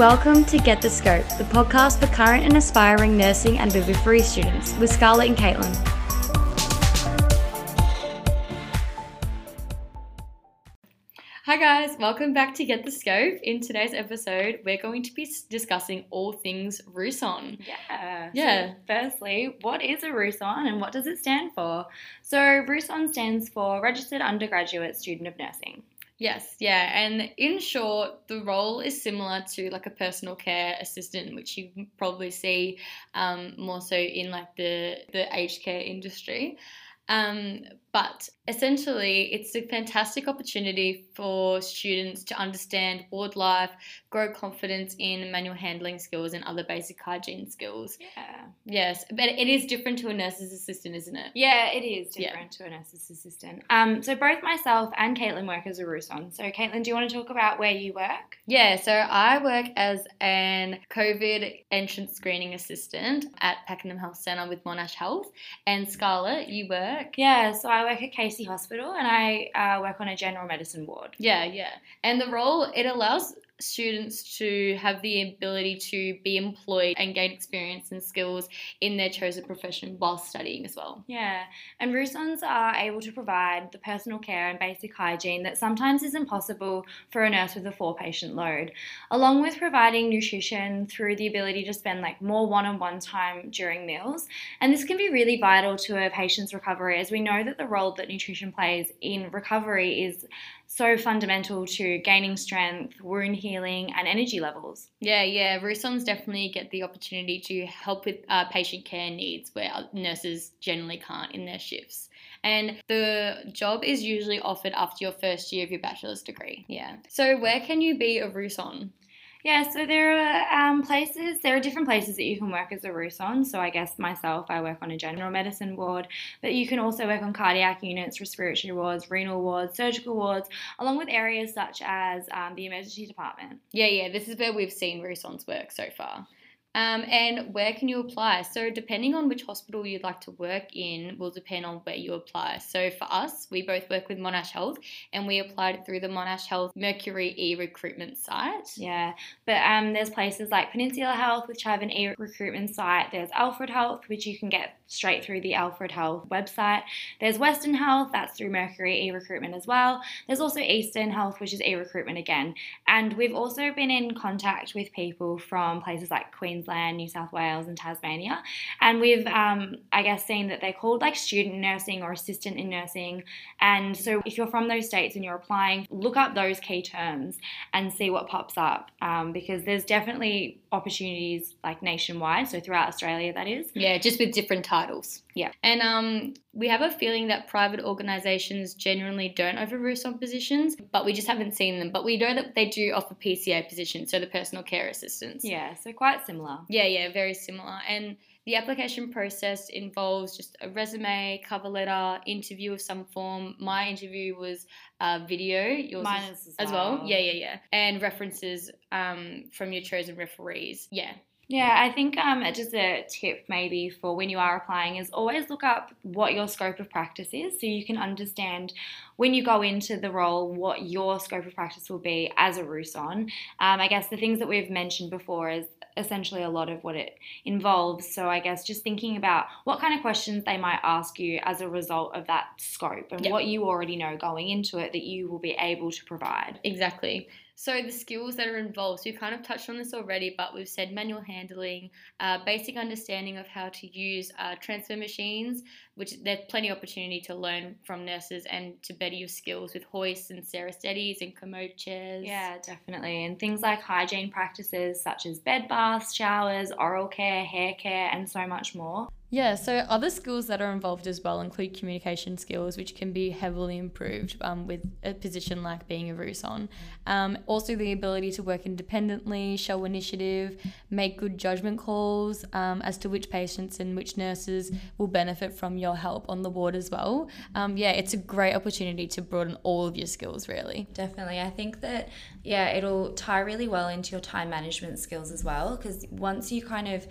Welcome to Get the Scope, the podcast for current and aspiring nursing and midwifery students with Scarlett and Caitlin. Hi guys, welcome back to Get the Scope. In today's episode, we're going to be discussing all things RUSON. Yeah. Yeah. So firstly, what is a RUSON and what does it stand for? So RUSON stands for Registered Undergraduate Student of Nursing. Yes, yeah, and in short, the role is similar to like a personal care assistant, which you probably see um, more so in like the the aged care industry. Um, but essentially, it's a fantastic opportunity for students to understand ward life, grow confidence in manual handling skills and other basic hygiene skills. Yeah. Yes, but it is different to a nurse's assistant, isn't it? Yeah, it is Yeah. different to a nurse's assistant. Um, so both myself and Caitlin work as a RUSON. So Caitlin, do you want to talk about where you work? Yeah, so I work as an COVID entrance screening assistant at Pakenham Health Centre with Monash Health. And Scarlett, you work? Yeah, so I work at Casey Hospital and I uh, work on a general medicine ward. Yeah, yeah. And the role, it allows students to have the ability to be employed and gain experience and skills in their chosen profession while studying as well. Yeah, and RUSONs are able to provide the personal care and basic hygiene that sometimes is impossible for a nurse with a four patient load, along with providing nutrition through the ability to spend like more one on one time during meals. And this can be really vital to a patient's recovery as we know that the role that nutrition plays in recovery is so fundamental to gaining strength, wound healing, and energy levels. Yeah, yeah. RUSONs definitely get the opportunity to help with uh, patient care needs where nurses generally can't in their shifts. And the job is usually offered after your first year of your bachelor's degree. Yeah. So, where can you be a RUSON? Yeah, so there are um, places, there are different places that you can work as a RUSON. So I guess myself, I work on a general medicine ward, but you can also work on cardiac units, respiratory wards, renal wards, surgical wards, along with areas such as um, the emergency department. Yeah, yeah. This is where we've seen RUSONs work so far. Um, and where can you apply? So, depending on which hospital you'd like to work in, will depend on where you apply. So, for us, we both work with Monash Health, and we applied through the Monash Health Mercury e recruitment site. Yeah, but um, there's places like Peninsula Health, which have an e-recruitment site. There's Alfred Health, which you can get straight through the Alfred Health website. There's Western Health, that's through Mercury e-recruitment as well. There's also Eastern Health, which is e-recruitment again. And we've also been in contact with people from places like Queensland, New South Wales, and Tasmania. And we've, um, I guess, seen that they're called like student nursing or assistant in nursing. And so if you're from those states and you're applying, look up those key terms and see what pops up um, because there's definitely opportunities like nationwide, so throughout Australia, that is. Yeah, just with different titles. Yeah. And um, we have a feeling that private organisations generally don't offer RUSON positions, but we just haven't seen them. But we know that they do offer PCA positions, so the personal care assistants. Yeah, so quite similar. Yeah, yeah, very similar. And the application process involves just a resume, cover letter, interview of some form. My interview was a video. Yours Mine is is as well. Yeah, yeah, yeah. And references um, from your chosen referees. Yeah. Yeah, I think um, just a tip maybe for when you are applying is always look up what your scope of practice is so you can understand when you go into the role what your scope of practice will be as a RUSON. Um, I guess the things that we've mentioned before is essentially a lot of what it involves. So I guess just thinking about what kind of questions they might ask you as a result of that scope and Yep. what you already know going into it that you will be able to provide. Exactly. So the skills that are involved, so we kind of touched on this already, but we've said manual handling, uh, basic understanding of how to use uh, transfer machines, which there's plenty of opportunity to learn from nurses and to better your skills with hoists and Sara Stedys and commode chairs. Yeah, definitely. And things like hygiene practices such as bed baths, showers, oral care, hair care, and so much more. Yeah, so other skills that are involved as well include communication skills, which can be heavily improved um, with a position like being a RUSON. Um, also, the ability to work independently, show initiative, make good judgment calls um, as to which patients and which nurses will benefit from your help on the ward as well. Um, yeah, it's a great opportunity to broaden all of your skills, really. Definitely. I think that, yeah, it'll tie really well into your time management skills as well. Because once you kind of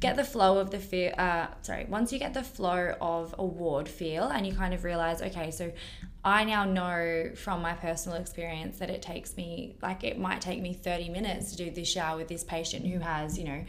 get the flow of the feel, uh, sorry, once you get the flow of a ward feel and you kind of realize, okay, so I now know from my personal experience that it takes me, like, it might take me 30 minutes to do this shower with this patient who has, you know,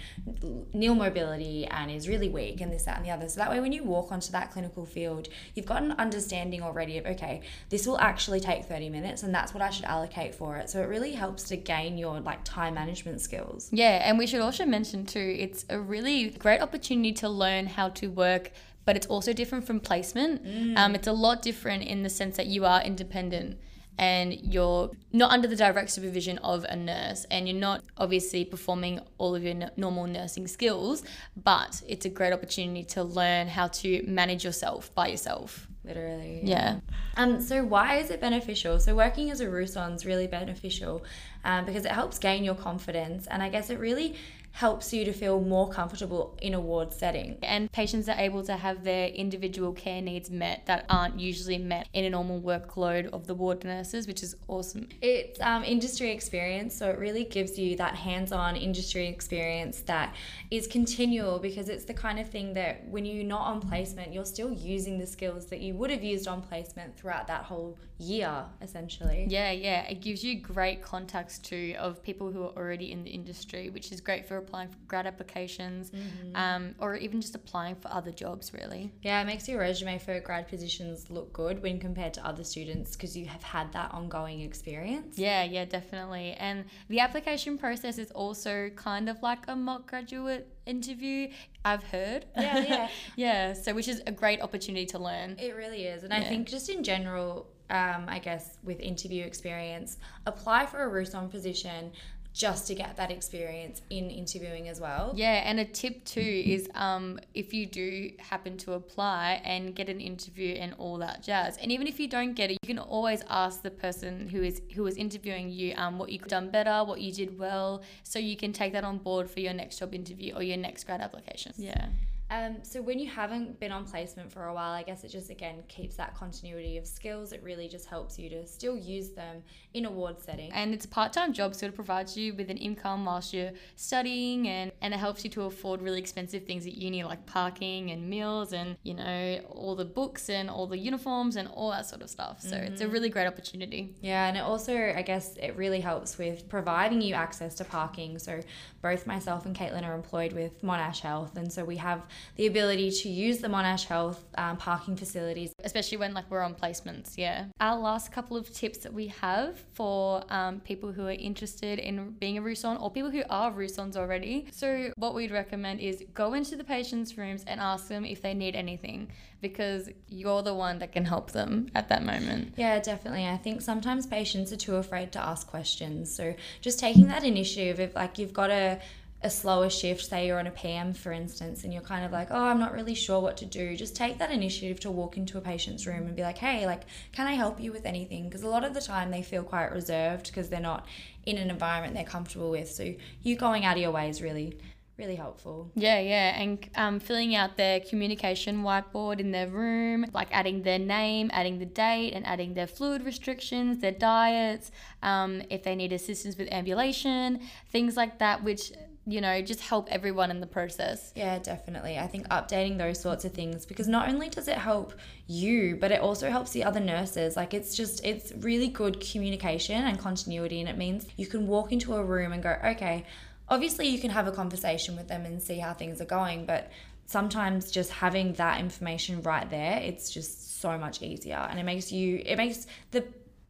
nil mobility and is really weak and this, that, and the other. So that way, when you walk onto that clinical field, you've got an understanding already of, okay, this will actually take 30 minutes and that's what I should allocate for it. So it really helps to gain your, like, time management skills. Yeah, and we should also mention too, it's a really great opportunity to learn how to work but it's also different from placement. Mm. Um, it's a lot different in the sense that you are independent and you're not under the direct supervision of a nurse and you're not obviously performing all of your n- normal nursing skills, but it's a great opportunity to learn how to manage yourself by yourself. Literally. Yeah. Um, so why is it beneficial? So working as a RUSON is really beneficial um, because it helps gain your confidence and I guess it really helps you to feel more comfortable in a ward setting. And patients are able to have their individual care needs met that aren't usually met in a normal workload of the ward nurses, which is awesome. It's um, industry experience, so it really gives you that hands on industry experience that is continual because it's the kind of thing that when you're not on placement, you're still using the skills that you would have used on placement throughout that whole year, essentially. Yeah, yeah. It gives you great contacts too of people who are already in the industry, which is great for applying for grad applications mm-hmm. um, or even just applying for other jobs, really. Yeah, it makes your resume for grad positions look good when compared to other students because you have had that ongoing experience. Yeah, yeah, definitely. And the application process is also kind of like a mock graduate interview I've heard. Yeah, yeah. yeah, so which is a great opportunity to learn. It really is. And yeah. I think just in general, um, I guess with interview experience, apply for a RUSON position just to get that experience in interviewing as well. Yeah, and a tip too is um, if you do happen to apply and get an interview and all that jazz, and even if you don't get it, you can always ask the person who is who is interviewing you um, what you could done better, what you did well, so you can take that on board for your next job interview or your next grad application. Yeah. Um, so when you haven't been on placement for a while, I guess it just again keeps that continuity of skills. It really just helps you to still use them in a ward setting. And it's a part-time job, so it provides you with an income whilst you're studying, and and it helps you to afford really expensive things at uni like parking and meals, and you know all the books and all the uniforms and all that sort of stuff. So mm-hmm. it's a mm-hmm. really great opportunity. Yeah, and it also I guess it really helps with providing you access to parking. So both myself and Caitlin are employed with Monash Health, and so we have the ability to use the Monash Health um, parking facilities. Especially when like we're on placements, yeah. Our last couple of tips that we have for um, people who are interested in being a RUSON or people who are RUSONs already. So what we'd recommend is go into the patients' rooms and ask them if they need anything because you're the one that can help them at that moment. Yeah, definitely. I think sometimes patients are too afraid to ask questions. So just taking that initiative, if like you've got a a slower shift, say you're on a PM, for instance, and you're kind of like, oh, I'm not really sure what to do, just take that initiative to walk into a patient's room and be like, hey, like, can I help you with anything? Because a lot of the time they feel quite reserved because they're not in an environment they're comfortable with. So you going out of your way is really really helpful. Yeah, yeah, and um, filling out their communication whiteboard in their room, like adding their name, adding the date, and adding their fluid restrictions, their diets, um, if they need assistance with ambulation, things like that, which you know, just help everyone in the process. Yeah, definitely. I think updating those sorts of things because not only does it help you, but it also helps the other nurses. Like it's just, it's really good communication and continuity. And it means you can walk into a room and go, okay, obviously you can have a conversation with them and see how things are going, but sometimes just having that information right there, it's just so much easier. And it makes you, it makes the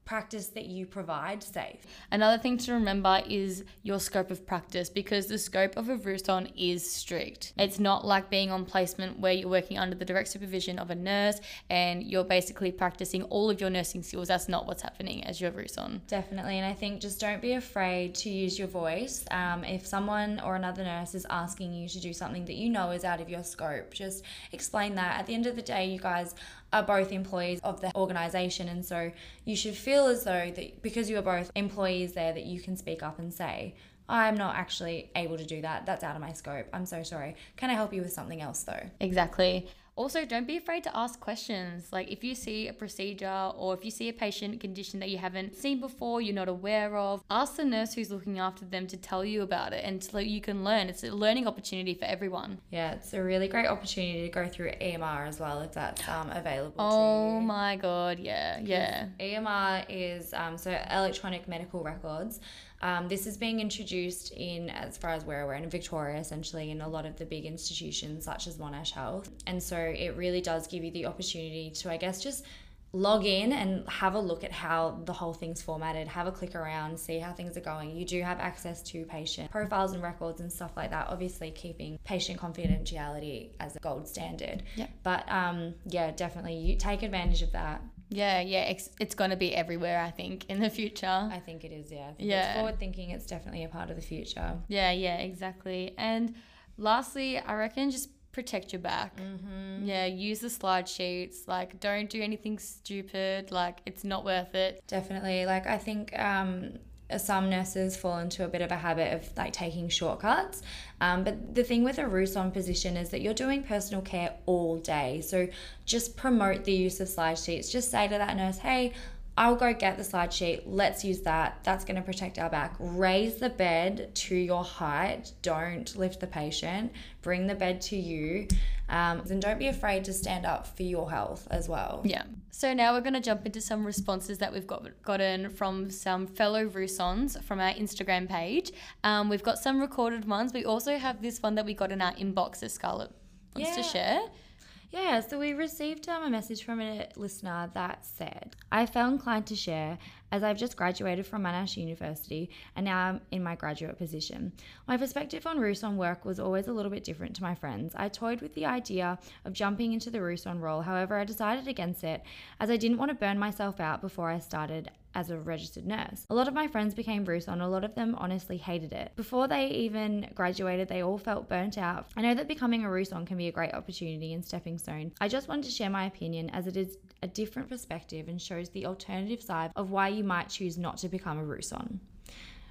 practice that you provide safe. Another thing to remember is your scope of practice because the scope of a RUSON is strict. It's not like being on placement where you're working under the direct supervision of a nurse and you're basically practicing all of your nursing skills. That's not what's happening as your RUSON. Definitely. And I think just don't be afraid to use your voice. Um, if someone or another nurse is asking you to do something that you know is out of your scope, just explain that. At the end of the day, you guys are both employees of the organization and so you should feel as though that because you are both employees there that you can speak up and say I'm not actually able to do that. That's out of my scope. I'm so sorry. Can I help you with something else though? Exactly. Also don't be afraid to ask questions. Like if you see a procedure or if you see a patient condition that you haven't seen before, you're not aware of, ask the nurse who's looking after them to tell you about it and so you can learn. It's a learning opportunity for everyone. Yeah, it's a really great opportunity to go through EMR as well if that's um, available. Oh my god, yeah, yeah. EMR is um, so electronic medical records. Um, this is being introduced in, as far as we're aware, in Victoria, essentially, in a lot of the big institutions such as Monash Health. And so it really does give you the opportunity to, I guess, just log in and have a look at how the whole thing's formatted, have a click around, see how things are going. You do have access to patient profiles and records and stuff like that, obviously keeping patient confidentiality as a gold standard. Yeah. But um, yeah, definitely you take advantage of that. Yeah, yeah, it's, it's going to be everywhere, I think, in the future. I think it is, yeah. I think Yeah. Forward thinking, it's definitely a part of the future. Yeah, yeah, exactly. And lastly, I reckon just protect your back. Mm-hmm. Yeah, use the slide sheets. Like, don't do anything stupid. Like, it's not worth it. Definitely. Like, I think um, some nurses fall into a bit of a habit of like taking shortcuts. Um, but the thing with a RUSON position is that you're doing personal care all day. So just promote the use of slide sheets. Just say to that nurse, hey, I'll go get the slide sheet. Let's use that. That's going to protect our back. Raise the bed to your height. Don't lift the patient. Bring the bed to you. Um, and don't be afraid to stand up for your health as well. Yeah. So now we're going to jump into some responses that we've got gotten from some fellow RUSONs from our Instagram page. Um, we've got some recorded ones. We also have this one that we got in our inbox that Scarlett wants to share. Yeah, so we received um, a message from a listener that said, I felt inclined to share as I've just graduated from Monash University and now I'm in my graduate position. My perspective on RUSON work was always a little bit different to my friends. I toyed with the idea of jumping into the RUSON role, however, I decided against it as I didn't want to burn myself out before I started as a registered nurse. A lot of my friends became RUSON, a lot of them honestly hated it. Before they even graduated, they all felt burnt out. I know that becoming a RUSON can be a great opportunity and stepping stone. I just wanted to share my opinion as it is a different perspective and shows the alternative side of why you might choose not to become a RUSON.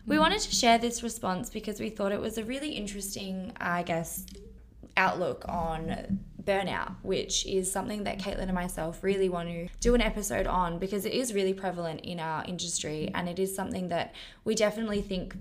We mm. wanted to share this response because we thought it was a really interesting, I guess, outlook on burnout, which is something that Caitlin and myself really want to do an episode on because it is really prevalent in our industry and it is something that we definitely think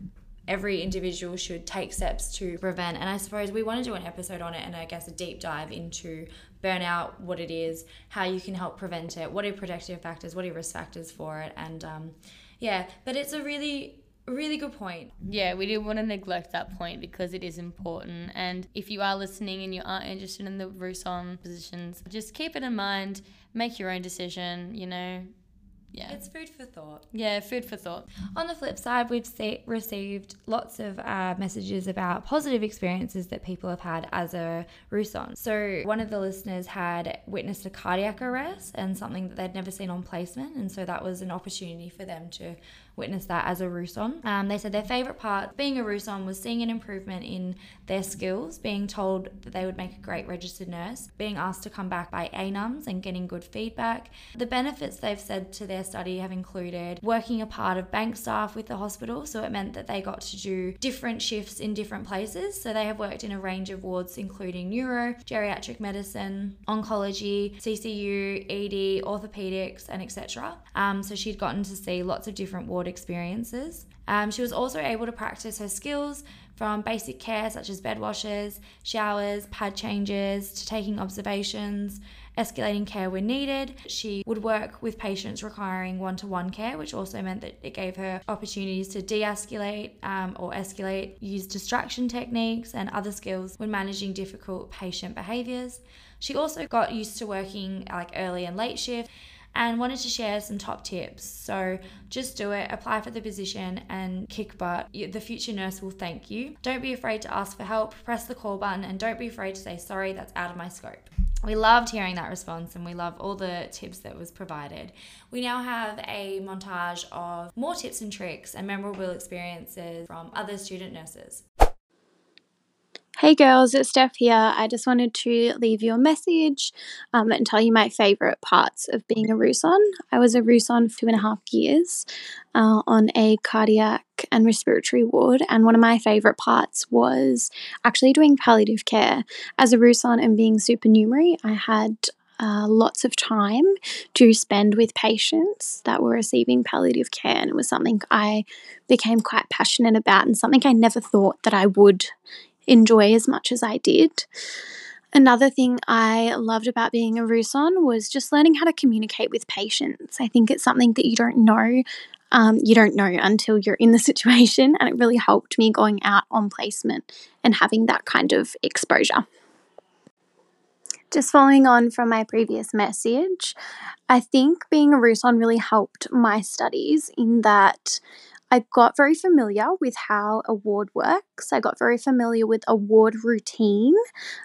every individual should take steps to prevent. And I suppose we want to do an episode on it and I guess a deep dive into burnout, what it is, how you can help prevent it, what are protective factors, what are risk factors for it. And um, yeah, but it's a really really good point. Yeah, we didn't want to neglect that point because it is important. And if you are listening and you aren't interested in the RUSON positions, just keep it in mind, make your own decision, you know. Yeah. It's food for thought. yeah, food for thought. On the flip side, we've se- received lots of uh, messages about positive experiences that people have had as a RUSON. So, one of the listeners had witnessed a cardiac arrest and something that they'd never seen on placement, and so that was an opportunity for them to witness that as a RUSON. Um, they said their favourite part being a RUSON was seeing an improvement in their skills, being told that they would make a great registered nurse, being asked to come back by ANUMs and getting good feedback. The benefits they've said to their study have included working a part of bank staff with the hospital, so it meant that they got to do different shifts in different places. So they have worked in a range of wards, including neuro, geriatric medicine, oncology, CCU, ED, orthopedics, and etc. Um, so she'd gotten to see lots of different ward experiences. Um, she was also able to practice her skills from basic care such as bed washes, showers, pad changes, to taking observations, escalating care when needed. She would work with patients requiring one to one care, which also meant that it gave her opportunities to de escalate um, or escalate, use distraction techniques, and other skills when managing difficult patient behaviors. She also got used to working like early and late shift and wanted to share some top tips. So just do it, apply for the position, and kick butt. The future nurse will thank you. Don't be afraid to ask for help, press the call button, and don't be afraid to say, sorry, that's out of my scope. We loved hearing that response and we love all the tips that was provided. We now have a montage of more tips and tricks and memorable experiences from other student nurses. Hey girls, it's Steph here. I just wanted to leave you a message um, and tell you my favourite parts of being a RUSON. I was a RUSON for two and a half years uh, on a cardiac and respiratory ward, and one of my favourite parts was actually doing palliative care. As a RUSON and being supernumerary, I had uh, lots of time to spend with patients that were receiving palliative care, and it was something I became quite passionate about and something I never thought that I would enjoy as much as I did. Another thing I loved about being a RUSON was just learning how to communicate with patients. I think it's something that you don't know. Um, you don't know until you're in the situation, and it really helped me going out on placement and having that kind of exposure. Just following on from my previous message, I think being a RUSON really helped my studies in that I got very familiar with how a ward works. I got very familiar with a ward routine.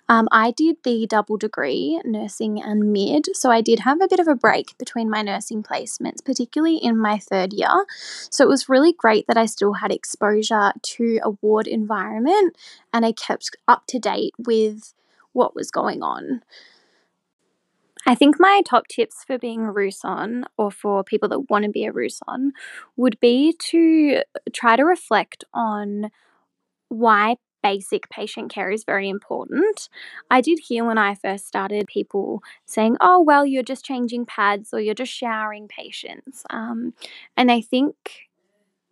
Um, I did the double degree, nursing and mid, so I did have a bit of a break between my nursing placements, particularly in my third year. So it was really great that I still had exposure to a ward environment and I kept up to date with what was going on. I think my top tips for being a RUSON or for people that want to be a RUSON would be to try to reflect on why basic patient care is very important. I did hear when I first started people saying, oh, well, you're just changing pads or you're just showering patients. Um, and I think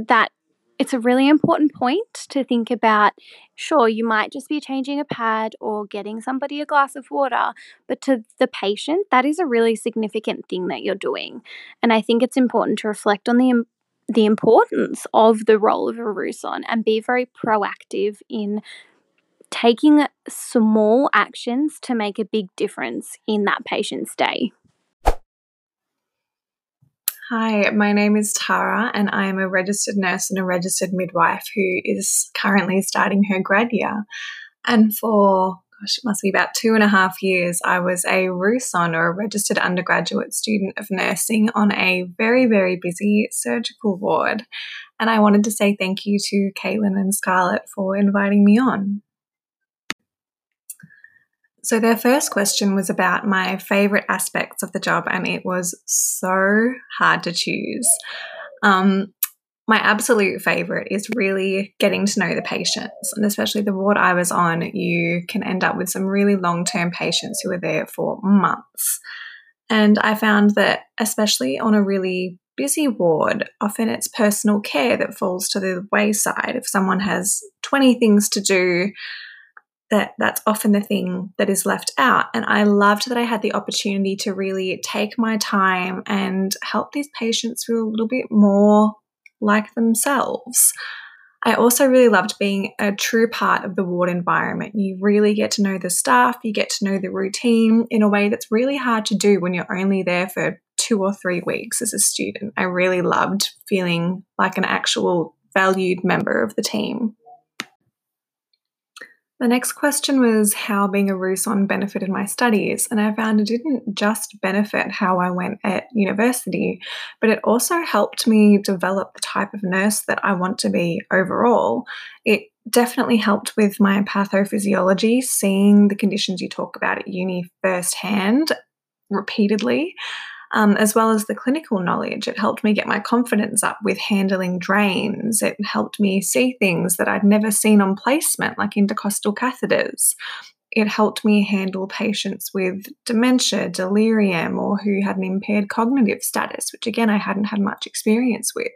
that it's a really important point to think about. Sure, you might just be changing a pad or getting somebody a glass of water, but to the patient, that is a really significant thing that you're doing. And I think it's important to reflect on the the importance of the role of a RUSON and be very proactive in taking small actions to make a big difference in that patient's day. Hi, my name is Tara, and I am a registered nurse and a registered midwife who is currently starting her grad year. And for, gosh, it must be about two and a half years, I was a RUSON or a registered undergraduate student of nursing on a very, very busy surgical ward. And I wanted to say thank you to Caitlin and Scarlett for inviting me on. So, their first question was about my favorite aspects of the job, and it was so hard to choose. Um, my absolute favorite is really getting to know the patients, and especially the ward I was on, you can end up with some really long term patients who are there for months. And I found that, especially on a really busy ward, often it's personal care that falls to the wayside. If someone has 20 things to do, that that's often the thing that is left out. And I loved that I had the opportunity to really take my time and help these patients feel a little bit more like themselves. I also really loved being a true part of the ward environment. You really get to know the staff, you get to know the routine in a way that's really hard to do when you're only there for two or three weeks as a student. I really loved feeling like an actual valued member of the team. The next question was how being a RUSON benefited my studies, and I found it didn't just benefit how I went at university, but it also helped me develop the type of nurse that I want to be overall. It definitely helped with my pathophysiology, seeing the conditions you talk about at uni firsthand repeatedly um, as well as the clinical knowledge. It helped me get my confidence up with handling drains. It helped me see things that I'd never seen on placement, like intercostal catheters. It helped me handle patients with dementia, delirium, or who had an impaired cognitive status, which again, I hadn't had much experience with.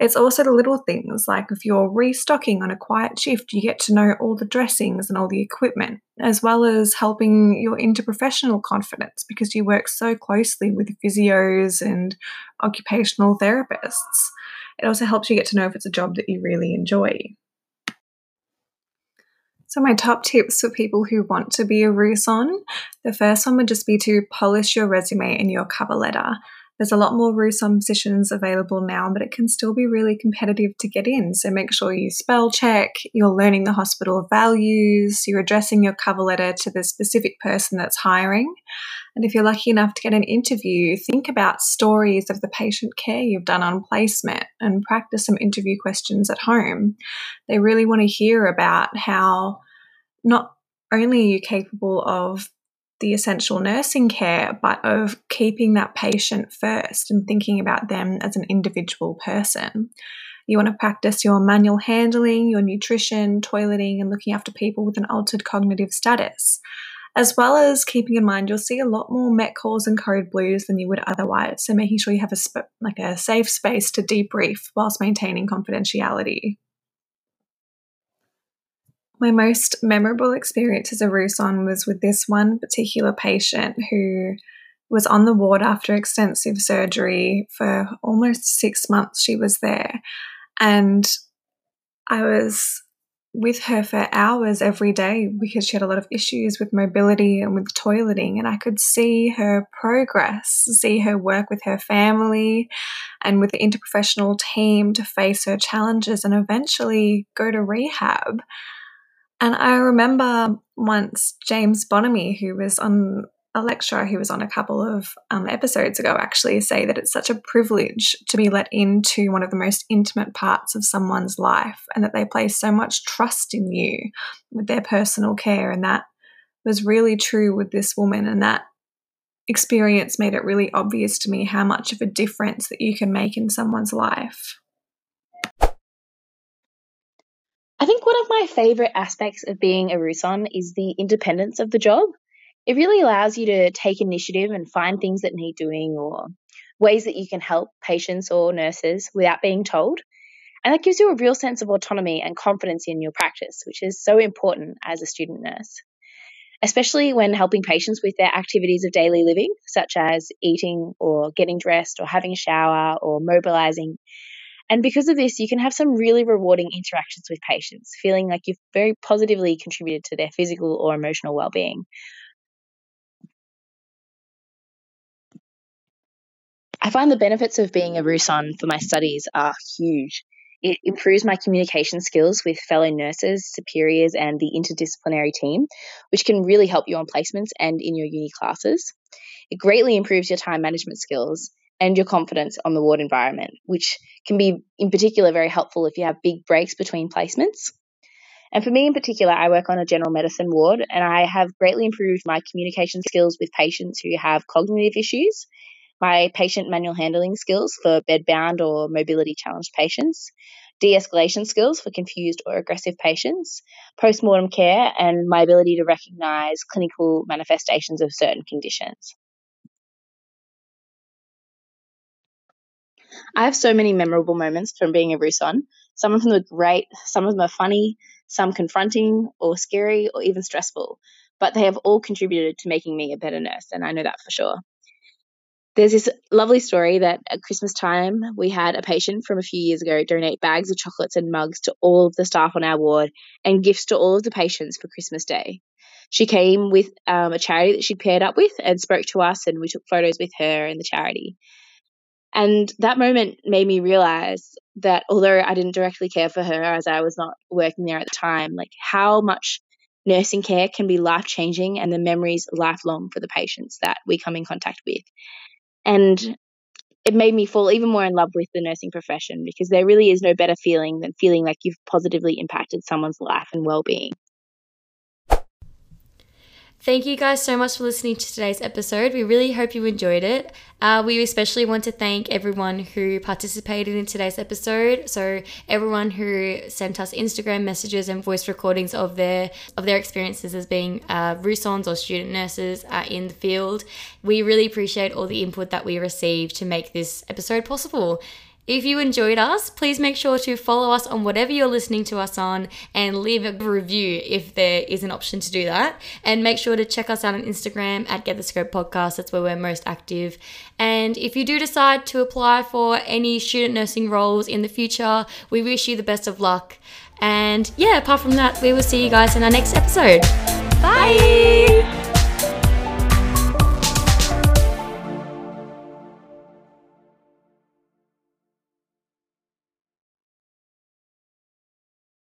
It's also the little things like if you're restocking on a quiet shift, you get to know all the dressings and all the equipment, as well as helping your interprofessional confidence because you work so closely with physios and occupational therapists. It also helps you get to know if it's a job that you really enjoy. So, my top tips for people who want to be a RUSON the first one would just be to polish your resume and your cover letter. There's a lot more RUSON positions available now, but it can still be really competitive to get in. So make sure you spell check, you're learning the hospital values, you're addressing your cover letter to the specific person that's hiring. And if you're lucky enough to get an interview, think about stories of the patient care you've done on placement and practice some interview questions at home. They really want to hear about how not only are you capable of the essential nursing care, but of keeping that patient first and thinking about them as an individual person. You want to practice your manual handling, your nutrition, toileting, and looking after people with an altered cognitive status. As well as keeping in mind, you'll see a lot more met calls and code blues than you would otherwise. So making sure you have a sp- like a safe space to debrief whilst maintaining confidentiality. My most memorable experience as a RUSON was with this one particular patient who was on the ward after extensive surgery for almost six months. She was there. And I was with her for hours every day because she had a lot of issues with mobility and with toileting. And I could see her progress, see her work with her family and with the interprofessional team to face her challenges and eventually go to rehab. And I remember once James Bonamy, who was on a lecturer who was on a couple of um, episodes ago actually say that it's such a privilege to be let into one of the most intimate parts of someone's life and that they place so much trust in you with their personal care. And that was really true with this woman. And that experience made it really obvious to me how much of a difference that you can make in someone's life. I think one of my favorite aspects of being a RUSON is the independence of the job it really allows you to take initiative and find things that need doing or ways that you can help patients or nurses without being told. And that gives you a real sense of autonomy and confidence in your practice, which is so important as a student nurse, especially when helping patients with their activities of daily living, such as eating or getting dressed or having a shower or mobilizing. And because of this, you can have some really rewarding interactions with patients, feeling like you've very positively contributed to their physical or emotional well being, I find the benefits of being a RUSON for my studies are huge. It improves my communication skills with fellow nurses, superiors, and the interdisciplinary team, which can really help you on placements and in your uni classes. It greatly improves your time management skills and your confidence on the ward environment, which can be, in particular, very helpful if you have big breaks between placements. And for me in particular, I work on a general medicine ward and I have greatly improved my communication skills with patients who have cognitive issues my patient manual handling skills for bedbound or mobility challenged patients, de escalation skills for confused or aggressive patients, post mortem care, and my ability to recognize clinical manifestations of certain conditions. I have so many memorable moments from being a RUSON. Some of them are great, some of them are funny, some confronting or scary or even stressful, but they have all contributed to making me a better nurse, and I know that for sure there's this lovely story that at Christmas time we had a patient from a few years ago donate bags of chocolates and mugs to all of the staff on our ward and gifts to all of the patients for Christmas Day. She came with um, a charity that she'd paired up with and spoke to us, and we took photos with her and the charity. And that moment made me realize that although I didn't directly care for her as I was not working there at the time, like how much nursing care can be life changing and the memories lifelong for the patients that we come in contact with. And it made me fall even more in love with the nursing profession because there really is no better feeling than feeling like you've positively impacted someone's life and well-being. Thank you guys so much for listening to today's episode. We really hope you enjoyed it. Uh, we especially want to thank everyone who participated in today's episode. So everyone who sent us Instagram messages and voice recordings of their of their experiences as being uh, RUSONs or student nurses uh, in the field. We really appreciate all the input that we received to make this episode possible. If you enjoyed us, please make sure to follow us on whatever you're listening to us on and leave a review if there is an option to do that. And make sure to check us out on Instagram at Get the Scope Podcast. That's where we're most active. And if you do decide to apply for any student nursing roles in the future, we wish you the best of luck. And yeah, apart from that, we will see you guys in our next episode. Bye. Bye.